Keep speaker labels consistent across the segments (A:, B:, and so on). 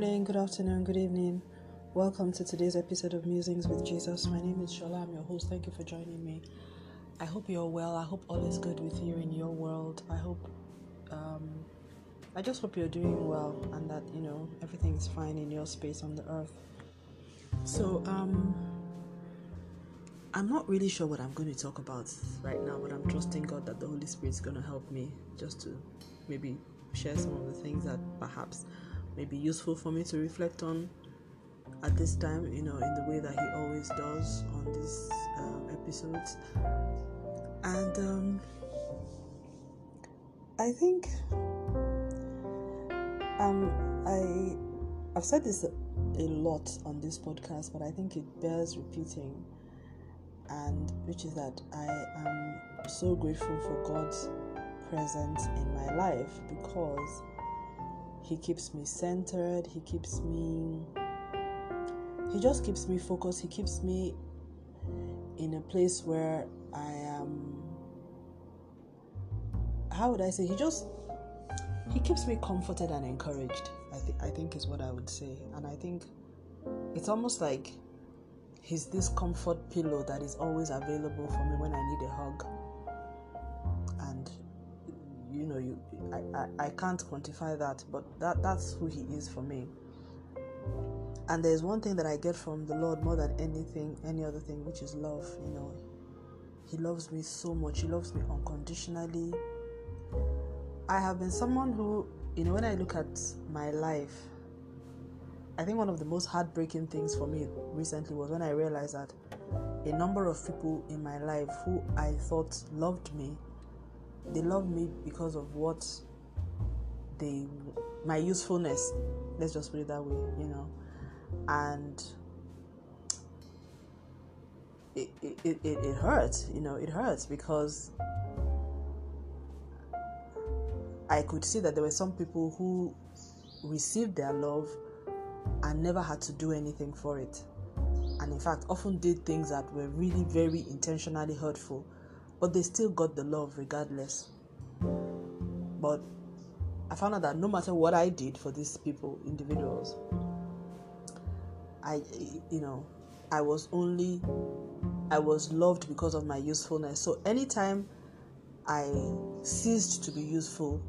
A: morning, good afternoon, good evening. Welcome to today's episode of Musings with Jesus. My name is Shola. I'm your host. Thank you for joining me. I hope you're well. I hope all is good with you in your world. I hope, um, I just hope you're doing well and that you know everything is fine in your space on the earth. So, um, I'm not really sure what I'm going to talk about right now, but I'm trusting God that the Holy Spirit is going to help me just to maybe share some of the things that perhaps may be useful for me to reflect on at this time, you know, in the way that He always does on these uh, episodes. And um, I think um, I I've said this a, a lot on this podcast, but I think it bears repeating and which is that I am so grateful for God's presence in my life because He keeps me centered, He keeps me, He just keeps me focused, He keeps me in a place where I am, how would I say, He just, He keeps me comforted and encouraged, I, th- I think is what I would say. And I think it's almost like he's this comfort pillow that is always available for me when I need a hug. Know, you I, I, I can't quantify that, but that that's who he is for me. And there's one thing that I get from the Lord more than anything, any other thing, which is love. You know, He loves me so much. He loves me unconditionally. I have been someone who, you know, when I look at my life, I think one of the most heartbreaking things for me recently was when I realized that a number of people in my life who I thought loved me, they love me because of what they, my usefulness. Let's just put it that way, you know, and it it, it, it hurts, you know, it hurts because I could see that there were some people who received their love and never had to do anything for it. And in fact, often did things that were really very intentionally hurtful, but they still got the love regardless. But I found out that no matter what I did for these people, individuals, I, you know, I was only, I was loved because of my usefulness. So anytime I ceased to be useful,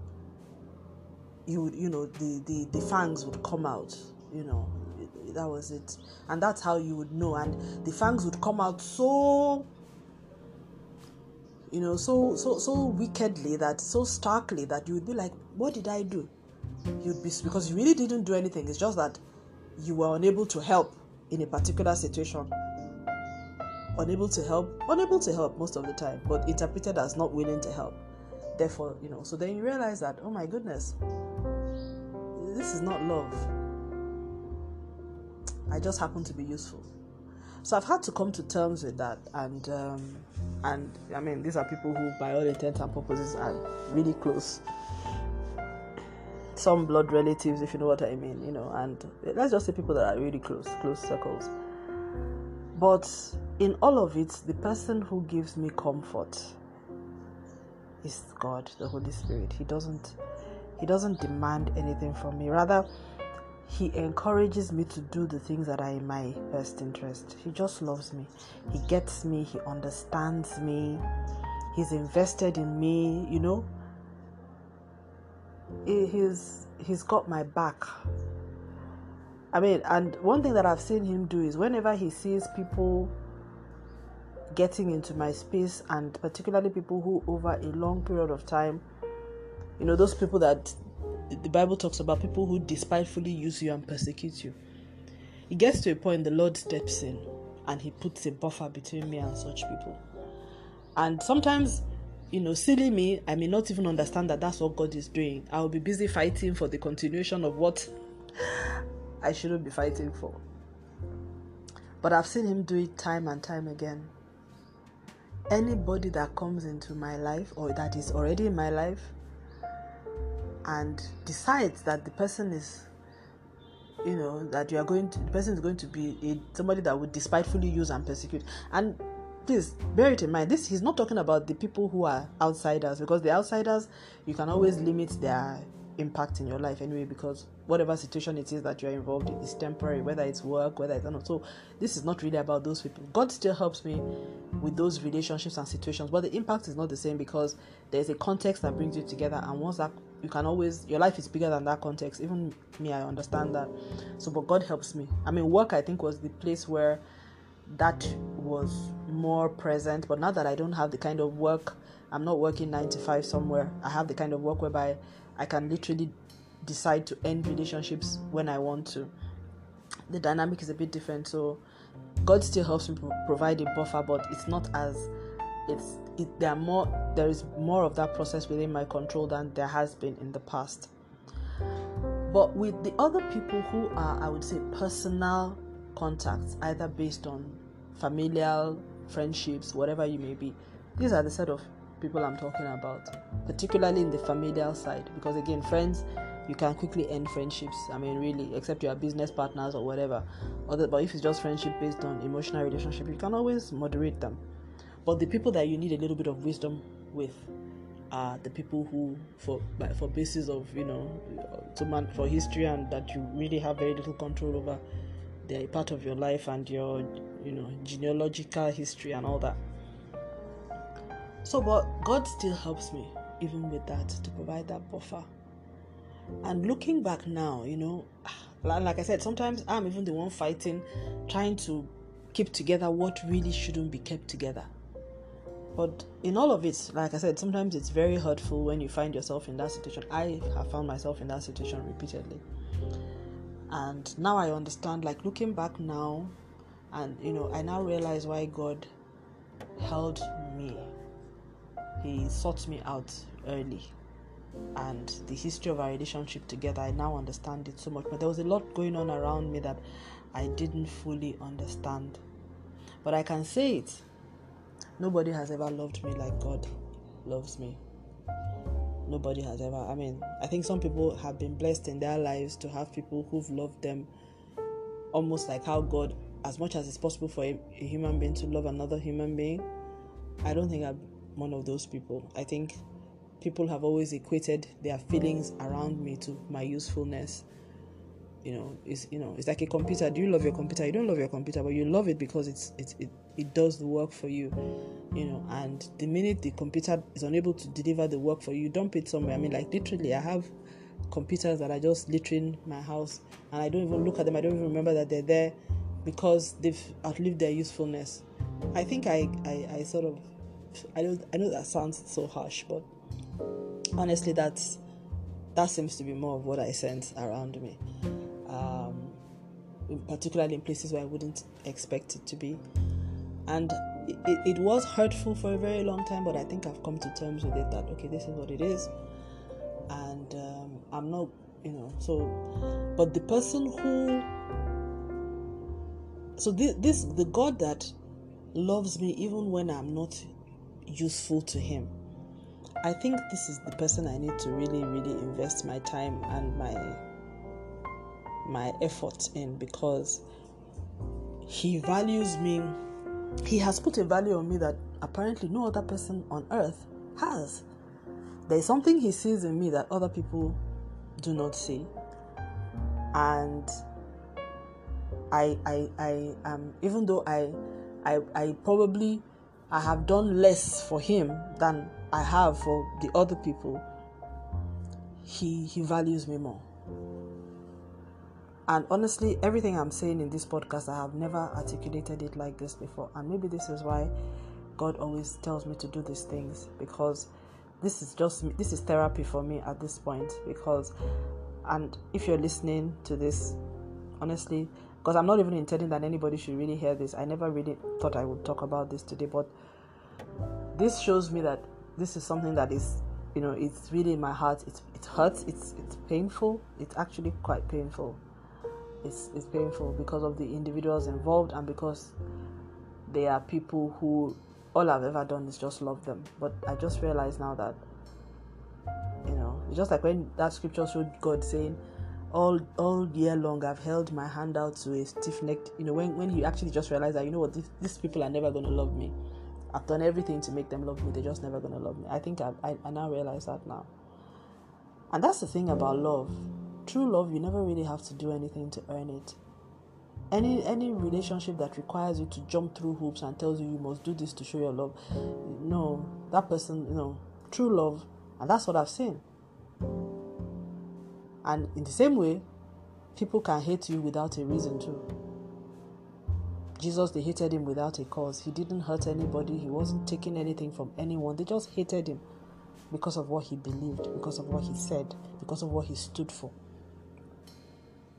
A: you would, you know, the, the, the fangs would come out you know that was it and that's how you would know and the fangs would come out so you know so so so wickedly that so starkly that you would be like what did i do? You'd be because you really didn't do anything. It's just that you were unable to help in a particular situation. Unable to help unable to help most of the time but interpreted as not willing to help. Therefore you know so then you realize that oh my goodness this is not love. I just happen to be useful. So I've had to come to terms with that, and um, and I mean these are people who, by all intents and purposes, are really close. Some blood relatives, if you know what I mean, you know, and let's just say people that are really close, close circles. But in all of it, the person who gives me comfort is God, the Holy Spirit. He doesn't he doesn't demand anything from me. Rather, he encourages me to do the things that are in my best interest. He just loves me. He gets me. He understands me. He's invested in me, you know. He's he's got my back. I mean, and one thing that I've seen him do is whenever he sees people getting into my space and particularly people who over a long period of time you know those people that the Bible talks about people who despitefully use you and persecute you. It gets to a point the Lord steps in and He puts a buffer between me and such people. And sometimes, you know, silly me, I may not even understand that that's what God is doing. I will be busy fighting for the continuation of what I shouldn't be fighting for. But I've seen Him do it time and time again. Anybody that comes into my life or that is already in my life and decides that the person is you know that you are going to the person is going to be a, somebody that would despitefully use and persecute. And please bear it in mind this he's not talking about the people who are outsiders because the outsiders you can always limit their impact in your life anyway because whatever situation it is that you're involved in is temporary whether it's work whether it's not. So this is not really about those people. God still helps me with those relationships and situations but the impact is not the same because there's a context that brings you together and once that you can always your life is bigger than that context. Even me i understand that. So but god helps me. I mean work i think was the place where that was more present but now that i don't have the kind of work i'm not working 9 to 5 somewhere. I have the kind of work whereby i can literally decide to end relationships when i want to. The dynamic is a bit different so god still helps me provide a buffer but it's not as it's it, there are more there is more of that process within my control than there has been in the past. But with the other people who are i would say personal contacts either based on familial friendships whatever you may be these are the set of people i'm talking about particularly in the familial side because again friends you can quickly end friendships. I mean really except you are business partners or whatever. Other, but if it's just friendship based on emotional relationship you can always moderate them. But the people that you need a little bit of wisdom with are the people who, for like, for basis of you know, to man, for history and that you really have very little control over, they're a part of your life and your you know genealogical history and all that. So, but God still helps me even with that to provide that buffer. And looking back now, you know, like I said, sometimes I'm even the one fighting, trying to keep together what really shouldn't be kept together. But in all of it, like I said, sometimes it's very hurtful when you find yourself in that situation. I have found myself in that situation repeatedly. And now I understand, like looking back now, and you know, I now realize why God held me. He sought me out early. And the history of our relationship together, I now understand it so much. But there was a lot going on around me that I didn't fully understand. But I can say it Nobody has ever loved me like God loves me. Nobody has ever. I mean, I think some people have been blessed in their lives to have people who've loved them almost like how God, as much as it's possible for a, a human being to love another human being. I don't think I'm one of those people. I think people have always equated their feelings around me to my usefulness. You know it's you know it's like a computer. Do you love your computer? You don't love your computer but you love it because it's, it's it, it does the work for you. You know and the minute the computer is unable to deliver the work for you, you dump it somewhere. I mean like literally i have computers that are just littering my house and i don't even look at them. I don't even remember that they're there because they've outlived their usefulness. I think i i, I sort of i don't i know that sounds so harsh but honestly that's that seems to be more of what i sense around me um, particularly in places where I wouldn't expect it to be. And it, it, was hurtful for a very long time, but I think I've come to terms with it that okay, this is what it is, and um, I'm not, you know. So, but the person who, so this, this the God that loves me even when I'm not useful to Him. I think this is the person I need to really, really invest my time and my my efforts in because he values me. He has put a value on me that apparently no other person on earth has. There is something he sees in me that other people do not see. And I I I am even though I I I probably I have done less for him than I have for the other people, he he values me more. And honestly, everything I'm saying in this podcast, I have never articulated it like this before. And maybe this is why God always tells me to do these things because this is just this is therapy for me at this point because and if you're listening to this honestly because I'm not even intending that anybody should really hear this. I never really thought I would talk about this today, but this shows me that this is something that is, you know, it's really in my heart. It's it hurts. It's it's painful. It's actually quite painful it's, it's painful because of the individuals involved and because they are people who all I've ever done is just love them. But I just realized now that you know, it's just like when that scripture showed God saying, all all year long I've held my hand out to a stiff necked you know, when, when you actually just realize that you know what this, these people are never gonna love me. I've done everything to make them love me, they're just never gonna love me. I think I, I, I now realize that now. And that's the thing about love. True love, you never really have to do anything to earn it. Any any relationship that requires you to jump through hoops and tells you you must do this to show your love, no, that person, you know, true love, and that's what I've seen. And in the same way, people can hate you without a reason too. Jesus, they hated him without a cause. He didn't hurt anybody, he wasn't taking anything from anyone. They just hated him because of what he believed, because of what he said, because of what he stood for.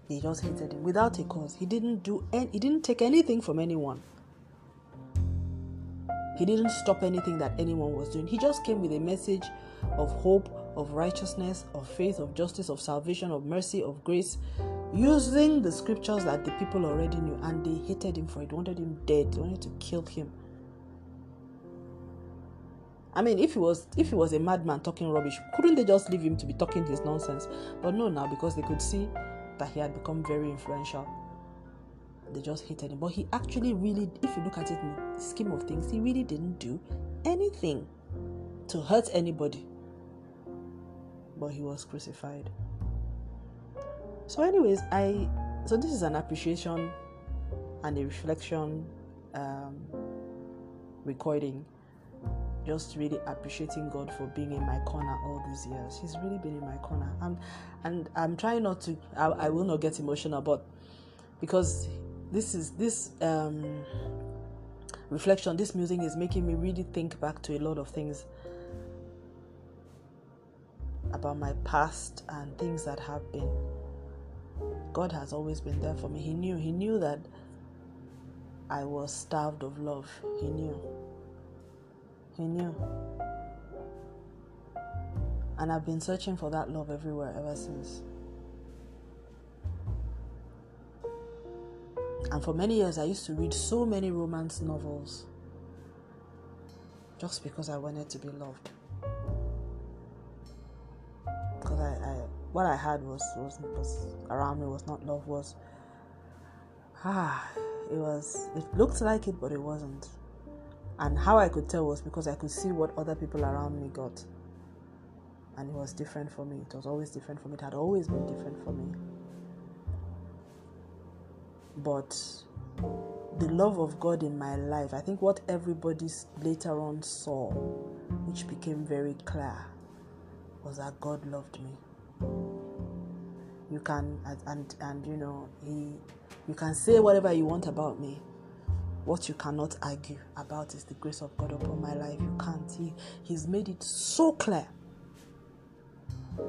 A: They just hated him without a cause. He didn't do any, he didn't take anything from anyone. He didn't stop anything that anyone was doing. He just came with a message of hope, of righteousness, of faith, of justice, of salvation, of mercy, of grace, using the scriptures that the people already knew, and they hated him for it, wanted him dead, they wanted to kill him. I mean, if he was if he was a madman talking rubbish, couldn't they just leave him to be talking his nonsense? But no, now because they could see that he had become very influential, they just hated him. But he actually really, if you look at it in the scheme of things, he really didn't do anything to hurt anybody. But he was crucified. So, anyways, I so this is an appreciation and a reflection um, recording just really appreciating God for being in my corner all these years. He's really been in my corner. I'm, and I'm trying not to. I, I will not get emotional, but because this is this um, reflection, this music is making me really think back to a lot of things about my past and things that have been. God has always been there for me. He knew. He knew that I was starved of love. He knew. He knew. And I've been searching for that love everywhere ever since. And for many years, I used to read so many romance novels just because I wanted to be loved. What I had was, was was around me was not love was ah it was it looked like it but it wasn't and how I could tell was because I could see what other people around me got. And it was different for me. It was always different for me. It had always been different for me. But the love of God in my life, I think what everybody later on saw, which became very clear, was that God loved me. You can and and, you know, he you can say whatever you want about me, what you cannot argue about is the grace of God upon my life. You can't. He, he's made it so clear.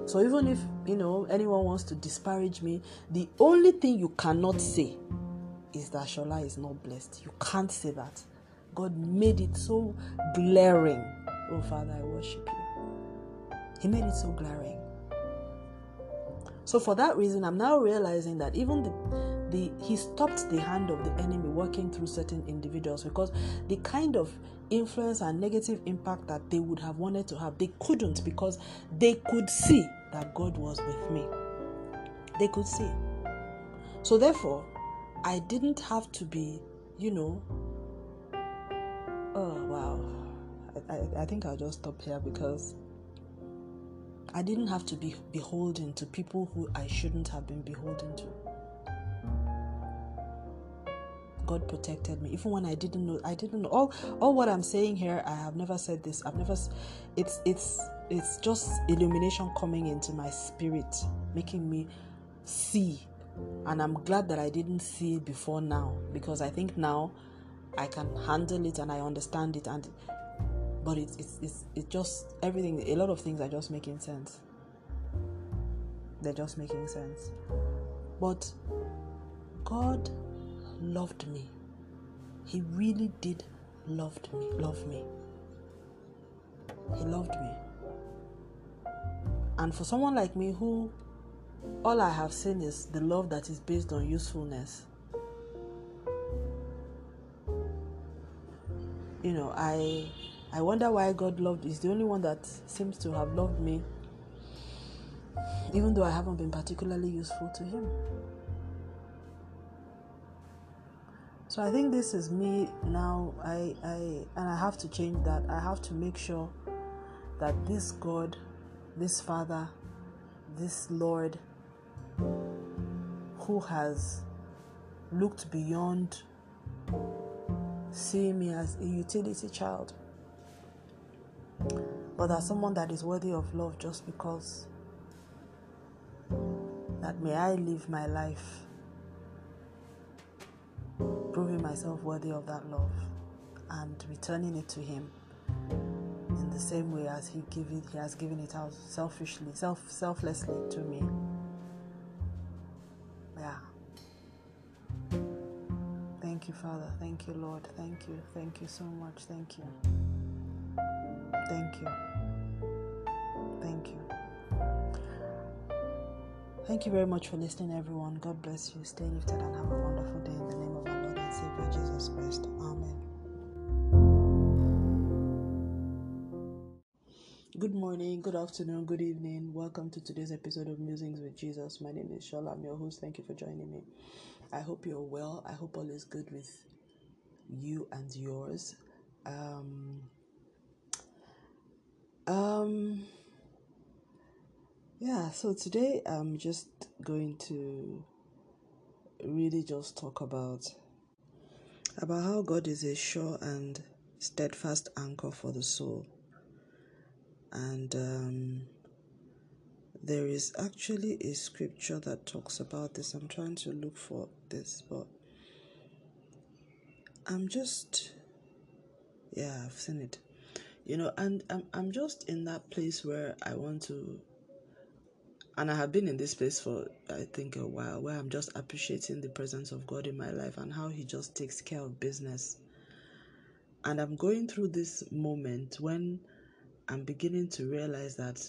A: So even if you know anyone wants to disparage me, the only thing you cannot say is that Shola is not blessed. You can't say that. God made it so glaring. Oh Father, I worship you. He made it so glaring. So for that reason, I'm now realizing that even the the he stopped the hand of the enemy working through certain individuals because the kind of influence and negative impact that they would have wanted to have, they couldn't because they could see that God was with me. They could see. So therefore, I didn't have to be, you know, oh wow. I, I, I think I'll just stop here because I didn't have to be beholden to people who I shouldn't have been beholden to. God protected me. Even when I didn't know I didn't know. All all what I'm saying here I have never said this. I've never it's it's it's just illumination coming into my spirit making me see. And I'm glad that I didn't see before now because I think now I can handle it and I understand it. And but it's it's it's, it's just everything a lot of things are just making sense they're just making sense but God loved me. He really did loved me, love me. He loved me. And for someone like me who all I have seen is the love that is based on usefulness. You know, I I wonder why God loved is the only one that seems to have loved me even though I haven't been particularly useful to him. So I think this is me now. I, I and I have to change that. I have to make sure that this God, this Father, this Lord who has looked beyond seeing me as a utility child, but as someone that is worthy of love just because that may I live my life proving myself worthy of that love and returning it to him in the same way as he give it he has given it out selfishly self selflessly to me. Yeah. Thank you father. Thank you lord. Thank you. Thank you so much. Thank you thank you thank you thank you very much for listening everyone god bless you stay lifted and have a wonderful day in the name of our lord and savior jesus christ amen Good morning, good afternoon, good evening. Welcome to today's episode of Musings with Jesus. My name is Shola. I'm your host. Thank you for joining me. I hope you're well. I hope all is good with you and yours. Um, um, yeah, so today I'm just going to really just talk about about how God is a sure and steadfast anchor for the soul and um, there is actually a scripture that talks about this. I'm trying to look for this, but I'm just, yeah, I've seen it, you know, and I'm, I'm just in that place where I want to, and I have been in this place for, I think, a while, where I'm just appreciating the presence of God in my life and how He just takes care of business. And I'm going through this moment when I'm beginning to realize that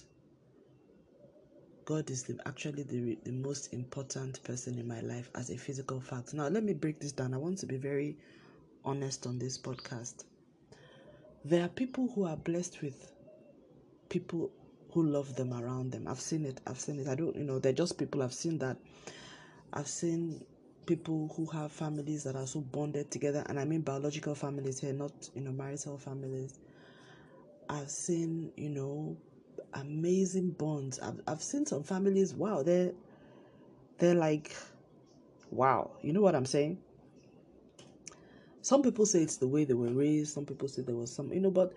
A: God is the, actually the, the most important person in my life as a physical fact. Now, let me break this down. I want to be very honest on this podcast. There are people who are blessed with people who love them around them. I've seen it. I've seen it. I don't, you know, they're just people. I've seen that. I've seen people who have families that are so bonded together, and I mean biological families here, not, you know, marital families I've seen, you know, amazing bonds. I've, I've seen some families, wow, they're they're like wow. You know what I'm saying? Some people say it's the way they were raised, some people say there was some, you know, but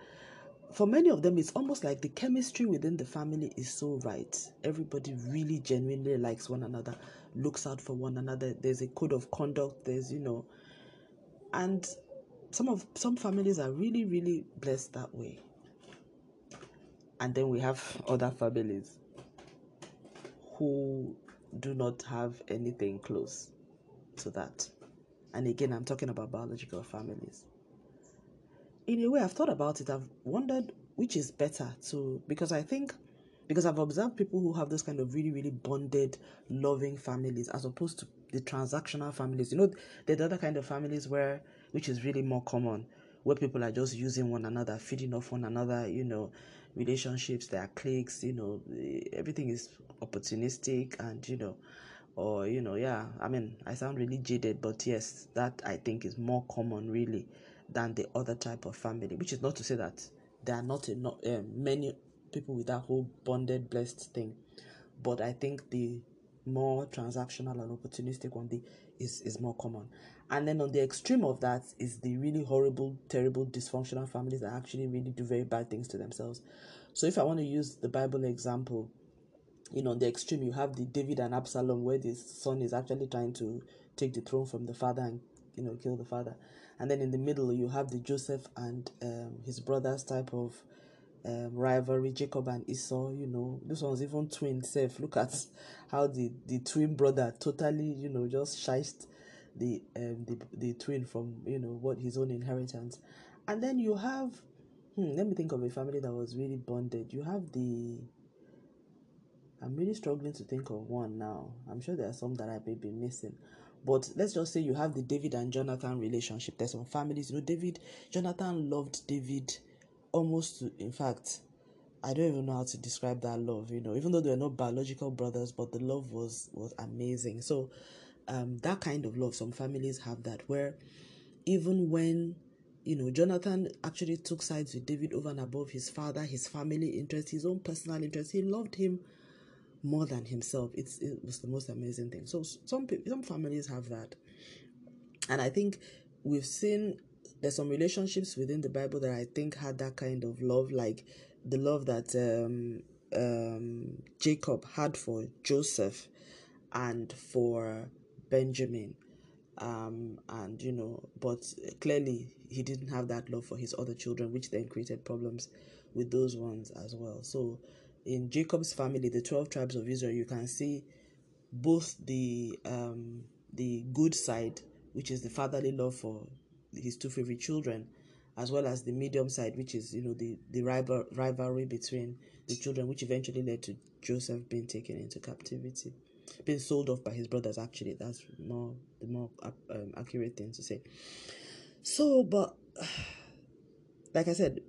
A: for many of them it's almost like the chemistry within the family is so right. Everybody really genuinely likes one another, looks out for one another. There's a code of conduct, there's, you know, and some of some families are really really blessed that way and then we have other families who do not have anything close to that. And again, I'm talking about biological families. In a way, I've thought about it. I've wondered which is better to, because I think, because I've observed people who have those kind of really, really bonded, loving families as opposed to the transactional families. You know, there's other kind of families where, which is really more common, where people are just using one another, feeding off one another, you know, relationships, there are cliques, you know, everything is opportunistic and, you know, or, you know, yeah, I mean, I sound really jaded, but yes, that I think is more common really than the other type of family, which is not to say that there are not enough, um, many people with that whole bonded, blessed thing. But I think the more transactional and opportunistic one the, is, is more common. And then on the extreme of that is the really horrible, terrible, dysfunctional families that actually really do very bad things to themselves. So if I want to use the Bible example, you know, on the extreme, you have the David and Absalom, where the son is actually trying to take the throne from the father and you know kill the father, and then in the middle you have the Joseph and um, his brothers type of um, rivalry, Jacob and Esau. You know, this one's even twin self. Look at how the the twin brother totally you know just shiced the um the the twin from you know what his own inheritance, and then you have hmm, let me think of a family that was really bonded. You have the I'm really struggling to think of one now. I'm sure there are some that I may be missing. But let's just say you have the David and Jonathan relationship. There's some families, you know, David, Jonathan loved David almost to, in fact, I don't even know how to describe that love, you know, even though they were not biological brothers, but the love was was amazing. So um, that kind of love. Some families have that where even when you know Jonathan actually took sides with David over and above his father, his family interest, his own personal interest, he loved him more than himself. It's it was the most amazing thing. So some some families have that, and I think we've seen there's some relationships within the Bible that I think had that kind of love, like the love that um, um, Jacob had for Joseph and for Benjamin. Um, and you know, but clearly he didn't have that love for his other children, which then created problems with those ones as well. So, in Jacob's family, the 12 tribes of Israel, you can see both the um, the good side, which is the fatherly love for his two favorite children, as well as the medium side, which is you know the the rival, rivalry between the children, which eventually led to Joseph being taken into captivity, being sold off by his brothers. Actually, that's more the more um, accurate thing to say. So, but like I said,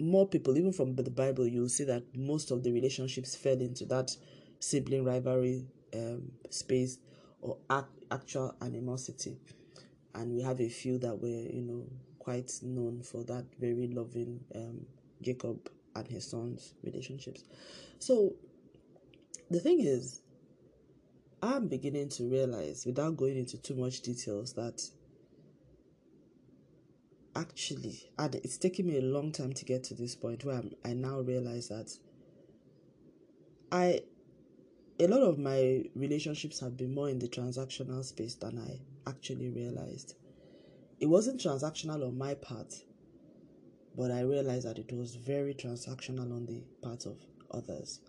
A: more people, even from the Bible, you'll see that most of the relationships fell into that sibling rivalry um, space or act, actual animosity. And we have a few that were, you know, quite known for that very loving um, Jacob and his sons' relationships. So the thing is, I'm beginning to realize, without going into too much details, that actually, and it's taken me a long time to get to this point where I'm, I now realize that I, a lot of my relationships have been more in the transactional space than I actually realized. It wasn't transactional on my part, but I realized that it was very transactional on the part of others.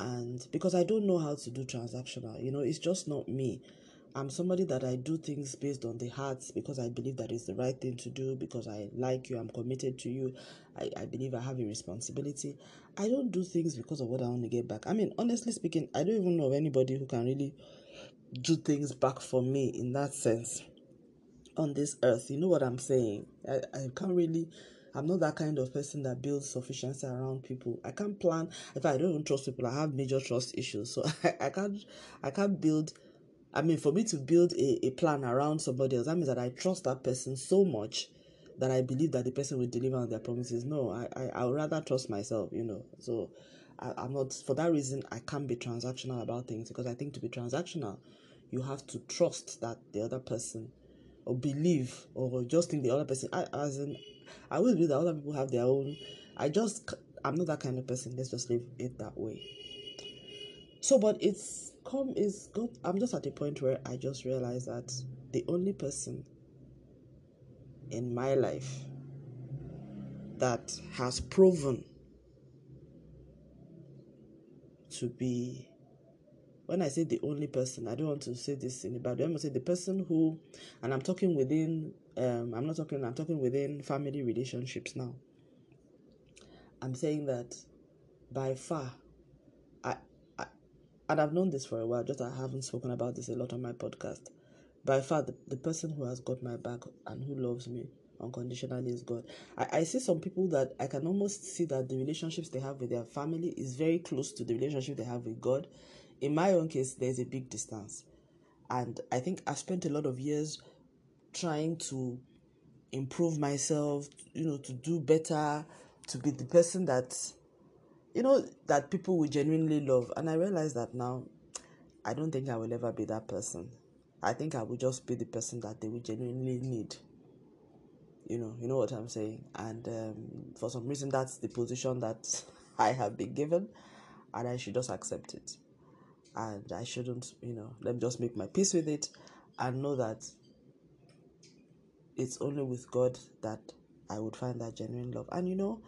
A: And because I don't know how to do transactional, you know, it's just not me. I'm somebody that I do things based on the heart because I believe that is the right thing to do, because I like you, I'm committed to you, I, I believe I have a responsibility. I don't do things because of what I want to get back. I mean, honestly speaking, I don't even know of anybody who can really do things back for me in that sense on this earth. You know what I'm saying? I, I can't really I'm not that kind of person that builds sufficiency around people. I can't plan. If I don't even trust people, I have major trust issues. So I, I can't I can't build I mean, for me to build a, a plan around somebody else, that means that I trust that person so much that I believe that the person will deliver on their promises. No, I, I, I would rather trust myself, you know. So I, I'm not, for that reason, I can't be transactional about things because I think to be transactional, you have to trust that the other person or believe or just think the other person, I, as in, I will believe that other people have their own. I just, I'm not that kind of person. Let's just leave it that way. So, but it's come is got I'm just at a point where I just realized that the only person in my life that has proven to be when I say the only person, I don't want to say this in a bad way. I'm going to say the person who, and I'm talking within, um, I'm not talking, I'm talking within family relationships now. I'm saying that by far, and I've known this for a while, just I haven't spoken about this a lot on my podcast. By far, the, the person who has got my back and who loves me unconditionally is God. I, I see some people that I can almost see that the relationships they have with their family is very close to the relationship they have with God. In my own case, there's a big distance. And I think I've spent a lot of years trying to improve myself, you know, to do better, to be the person that you know, that people will genuinely love. And I realize that now, I don't think I will ever be that person. I think I will just be the person that they will genuinely need. You know, you know what I'm saying. And um, for some reason, that's the position that I have been given, and I should just accept it. And I shouldn't, you know, let me just make my peace with it, and know that it's only with God that I would find that genuine love. And you know,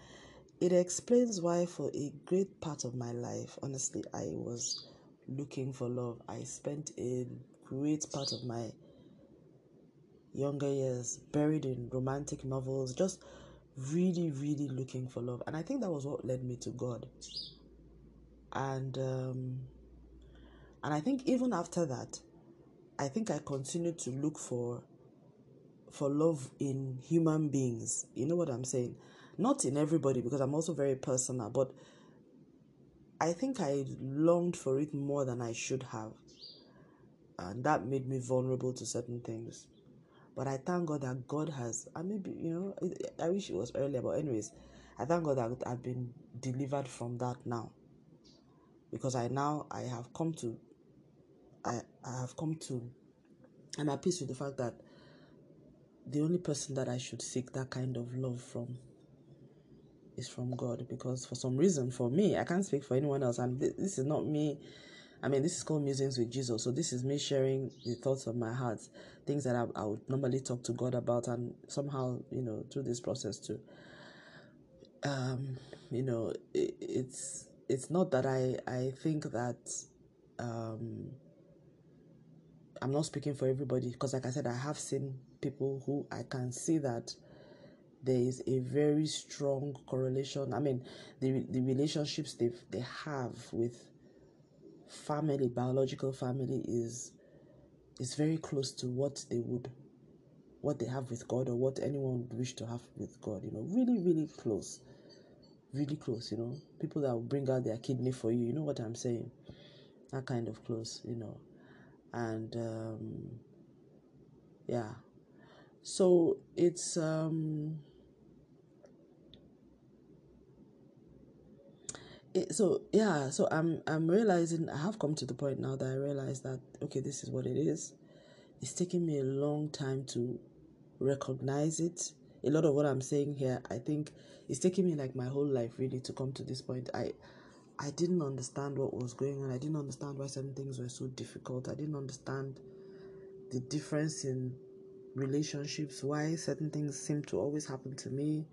A: it explains why, for a great part of my life, honestly, I was looking for love. I spent a great part of my younger years buried in romantic novels, just really, really looking for love. And I think that was what led me to God. And um, and I think even after that, I think I continued to look for for love in human beings. You know what I'm saying? Not in everybody, because I'm also very personal, but I think I longed for it more than I should have. And that made me vulnerable to certain things. But I thank God that God has, I maybe, you know, I wish it was earlier, but anyways, I thank God that I've been delivered from that now. because I now I have come to I, I have come to I'm at peace with the fact that the only person that I should seek that kind of love from is from God because for some reason for me I can't speak for anyone else and this is not me I mean this is called musings with Jesus so this is me sharing the thoughts of my heart things that I, I would normally talk to God about and somehow you know through this process too. Um you know it, it's it's not that I I think that um I'm not speaking for everybody because like I said I have seen people who I can see that there is a very strong correlation. I mean, the the relationships they they have with family, biological family is is very close to what they would what they have with God or what anyone would wish to have with God, you know, really, really close. Really close, you know. People that will bring out their kidney for you, you know what I'm saying? That kind of close, you know. And um yeah. So it's um it, so yeah so i'm i'm realizing i have come to the point now that i realize that okay this is what it is. It's taking me a long time to recognize it. A lot of what i'm saying here i think it's taking me like my whole life really to come to this point. I i didn't understand what was going on. I didn't understand why certain things were so difficult. I didn't understand the difference in relationships why certain things seem to always happen to me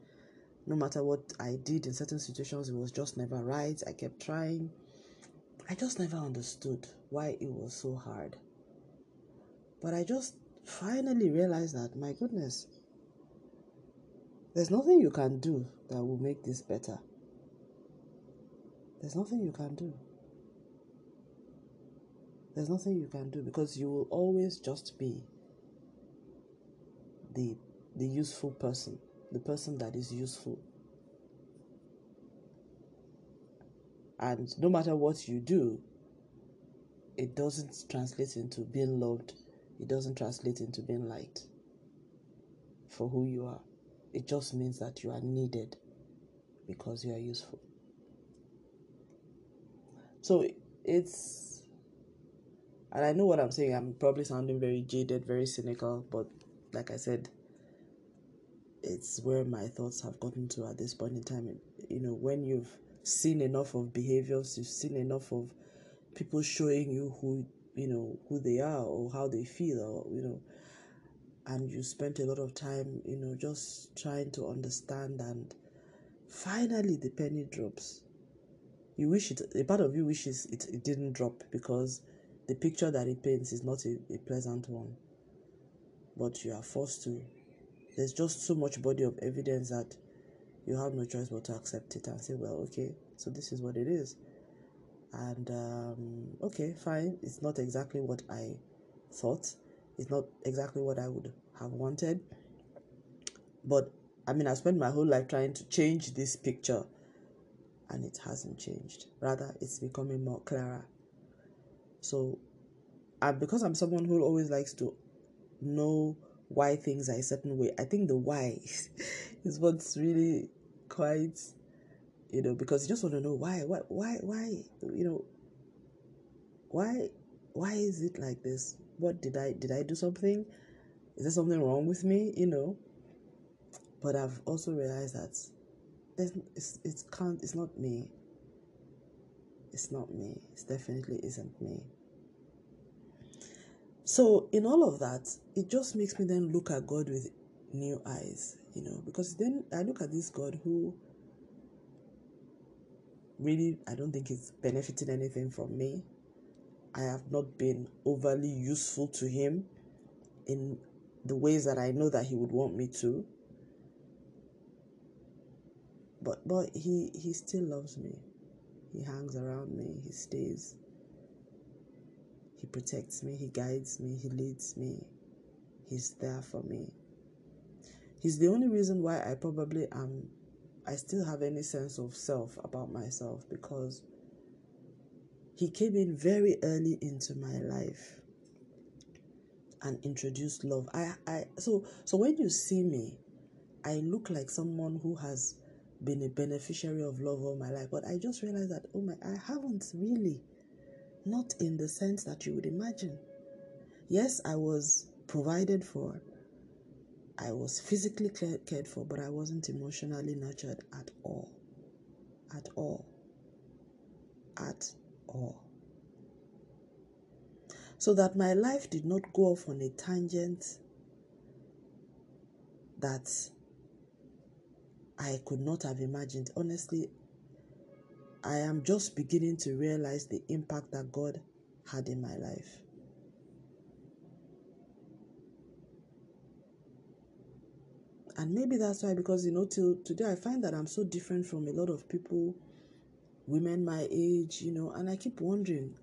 A: no matter what I did in certain situations, it was just never right. I kept trying. I just never understood why it was so hard. But I just finally realized that, my goodness, there's nothing you can do that will make this better. There's nothing you can do. There's nothing you can do because you will always just be the the useful person the person that is useful. And no matter what you do, it doesn't translate into being loved, it doesn't translate into being liked for who you are. It just means that you are needed because you are useful. So it's, and I know what I'm saying, I'm probably sounding very jaded, very cynical, but like I said, it's where my thoughts have gotten to at this point in time. You know, when you've seen enough of behaviors, you've seen enough of people showing you who you know who they are or how they feel, or you know, and you spent a lot of time, you know, just trying to understand, and finally the penny drops. You wish it. A part of you wishes it, it didn't drop because the picture that it paints is not a, a pleasant one. But you are forced to there's just so much body of evidence that you have no choice but to accept it and say, well, okay, so this is what it is. And um, okay, fine, it's not exactly what I thought, it's not exactly what I would have wanted. But I mean, I spent my whole life trying to change this picture, and it hasn't changed. Rather, it's becoming more clearer. So, because I'm someone who always likes to know why things are a certain way. I think the why is what's really quite, you know, because you just want to know why, why, why, why, you know, why, why is it like this? What did I did I do something? Is there something wrong with me? You know. But I've also realized that there's it's it can't it's not me. It's not me. It definitely isn't me. So, in all of that, it just makes me then look at God with new eyes, you know, because then I look at this God who really, I don't think is benefiting anything from me. I have not been overly useful to Him in the ways that I know that He would want me to. But but he he still loves me. He hangs around me. He stays. He protects me, He guides me, He leads me, He's there for me. He's the only reason why I probably am, I still have any sense of self about myself because He came in very early into my life and introduced love. I, I so so when you see me, I look like someone who has been a beneficiary of love all my life, but I just realized that, oh my, I haven't really. Not in the sense that you would imagine. Yes, I was provided for, I was physically cared for, but I wasn't emotionally nurtured at all. At all. At all. So that my life did not go off on a tangent that I could not have imagined. Honestly, I am just beginning to realize the impact that God had in my life. And maybe that's why, because you know, till today, I find that I'm so different from a lot of people, women my age, you know, and I keep wondering,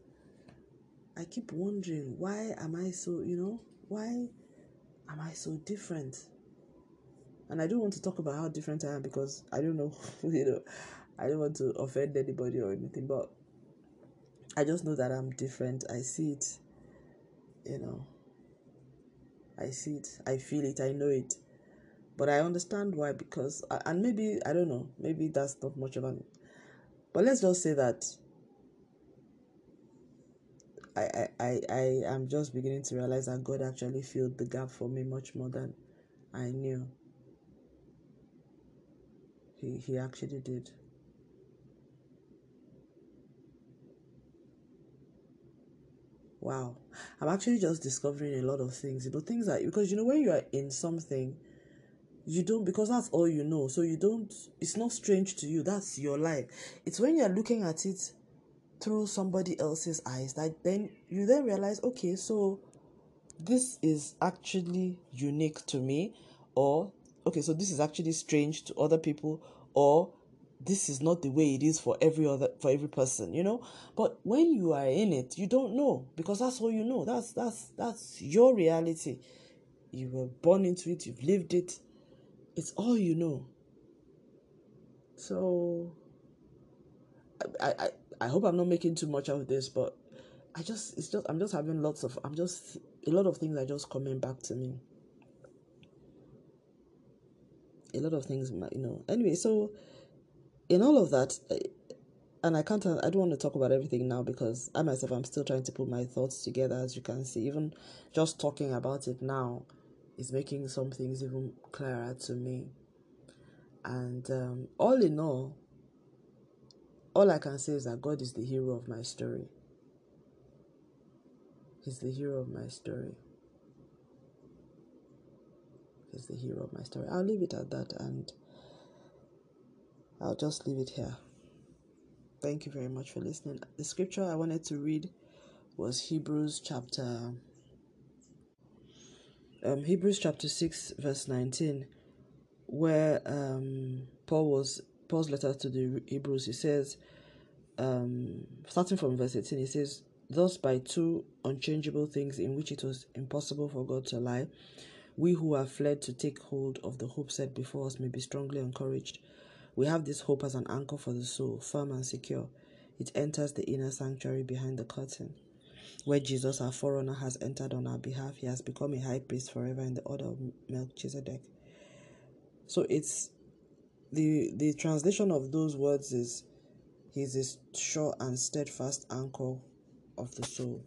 A: I keep wondering, why am I so, you know, why am I so different? And I don't want to talk about how different I am because I don't know, you know, I don't want to offend anybody or anything, but I just know that I'm different. I see it, you know. I see it, I feel it, I know it. But I understand why because, and maybe, I don't know, maybe that's not much of an. But let's just say that I, I, I, I am just beginning to realize that God actually filled the gap for me much more than I knew. He, he actually did. Wow. I'm actually just discovering a lot of things. You know, things that, because you know, when you are in something, you don't, because that's all you know. So you don't, it's not strange to you. That's your life. It's when you're looking at it through somebody else's eyes that then you then realize, okay, so this is actually unique to me, or okay, so this is actually strange to other people, or this is not the way it is for every other for every person you know? But when you are in it you don't know because that's all you know. That's that's that's your reality. You were born into it you've lived it. It's all you know. So i i i hope i'm not making too much of this but i just it's just i'm just having lots of i'm just a lot of things are just coming back to me. A lot of things you know. Anyway so in all of that, eh, and I can't, I don't want to talk about everything now because I myself, I'm still trying to put my thoughts together. As you can see, even just talking about it now is making some things even clearer to me. And um, all in all, all I can say is that God is the hero of my story. He's the hero of my story. He's the hero of my story. I'll leave it at that and I'll just leave it here. Thank you very much for listening. The scripture I wanted to read was Hebrews chapter um, Hebrews chapter 6 verse 19 where um, Paul was Paul's letter to the Hebrews he says um, starting from verse 18 he says thus by two unchangeable things in which it was impossible for God to lie we who have fled to take hold of the hope set before us may be strongly encouraged we have this hope as an anchor for the soul, firm and secure. It enters the inner sanctuary behind the curtain. Where Jesus, our forerunner, has entered on our behalf, he has become a high priest forever in the order of Melchizedek. So it's the the translation of those words is he's a sure and steadfast anchor of the soul.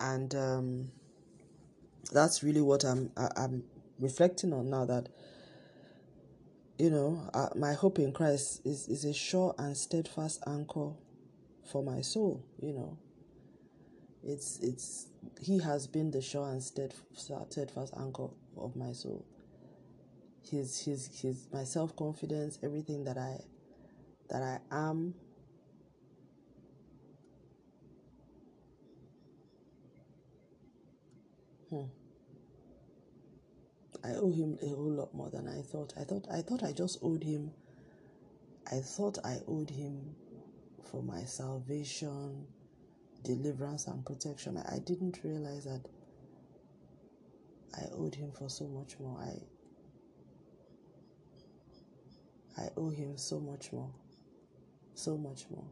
A: And um, that's really what I'm I, am i am reflecting on now that you know uh, my hope in Christ is is a sure and steadfast anchor for my soul you know. It's it's he has been the sure and steadfast anchor of my soul. His his his my self-confidence everything that I that I am Hmm. I owe him a whole lot more than I thought. I thought I thought I just owed him I thought I owed him for my salvation, deliverance and protection. I, I didn't realize that I owed him for so much more. I I owe him so much more. So much more.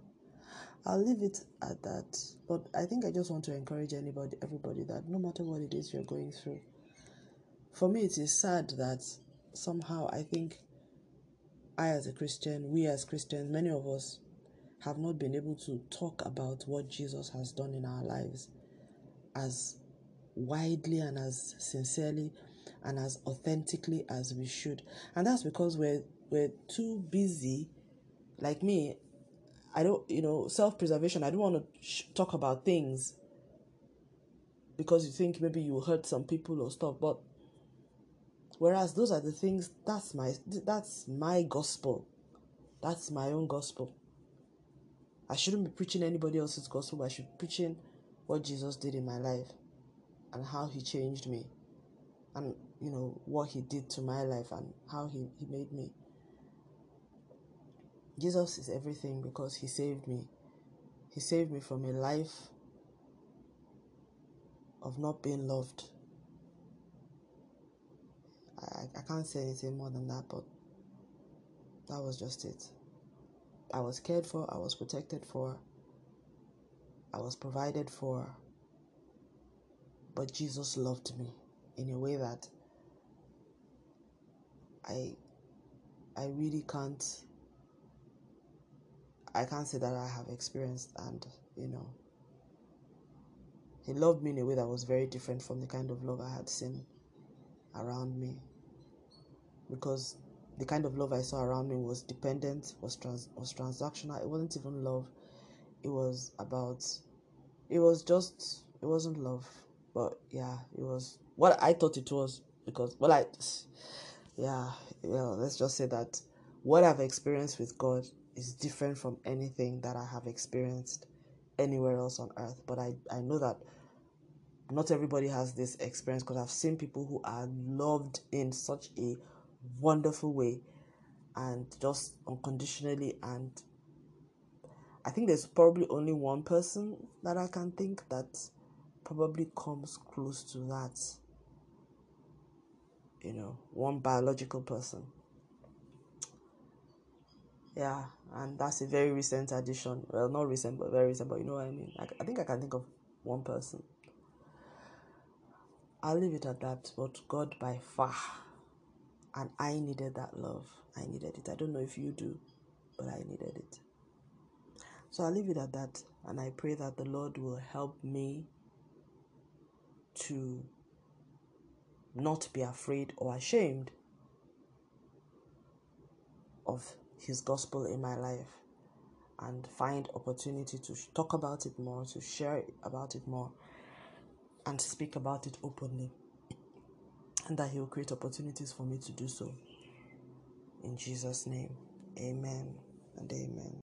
A: I'll leave it at that. But I think I just want to encourage anybody, everybody, that no matter what it is you're going through, for me, it is sad that somehow I think I, as a Christian, we as Christians, many of us have not been able to talk about what Jesus has done in our lives as widely and as sincerely and as authentically as we should. And that's because we're we're too busy like me I don't you know self-preservation I don't want to sh- talk about things because you think maybe you hurt some people or stuff but whereas those are the things that's my that's my gospel that's my own gospel I shouldn't be preaching anybody else's gospel, I should be preaching what Jesus did in my life and how he changed me and you know what he did to my life and how he, he made me. Jesus is everything because he saved me. He saved me from a life of not being loved. I, I can't say anything more than that, but that was just it. I was cared for, I was protected for, I was provided for. But Jesus loved me in a way that I I really can't I can't say that I have experienced and you know he loved me in a way that was very different from the kind of love I had seen around me because the kind of love I saw around me was dependent, was trans was transactional. It wasn't even love. It was about it was just it wasn't love. But yeah, it was what I thought it was because well I yeah, well let's just say that what I've experienced with God is different from anything that I have experienced anywhere else on earth. But I, I know that not everybody has this experience because I've seen people who are loved in such a wonderful way and just unconditionally and I think there's probably only one person that I can think that probably comes close to that. You know, one biological person. Yeah, and that's a very recent addition. Well, not recent, but very recent, but you know what I mean? I, I think I can think of one person. I'll leave it at that, but God by far and I needed that love. I needed it. I don't know if you do, but I needed it. So I'll leave it at that. And I pray that the Lord will help me to not be afraid or ashamed of His gospel in my life and find opportunity to talk about it more, to share about it more, and to speak about it openly and that He will create opportunities for me to do so. In Jesus' name, amen and amen.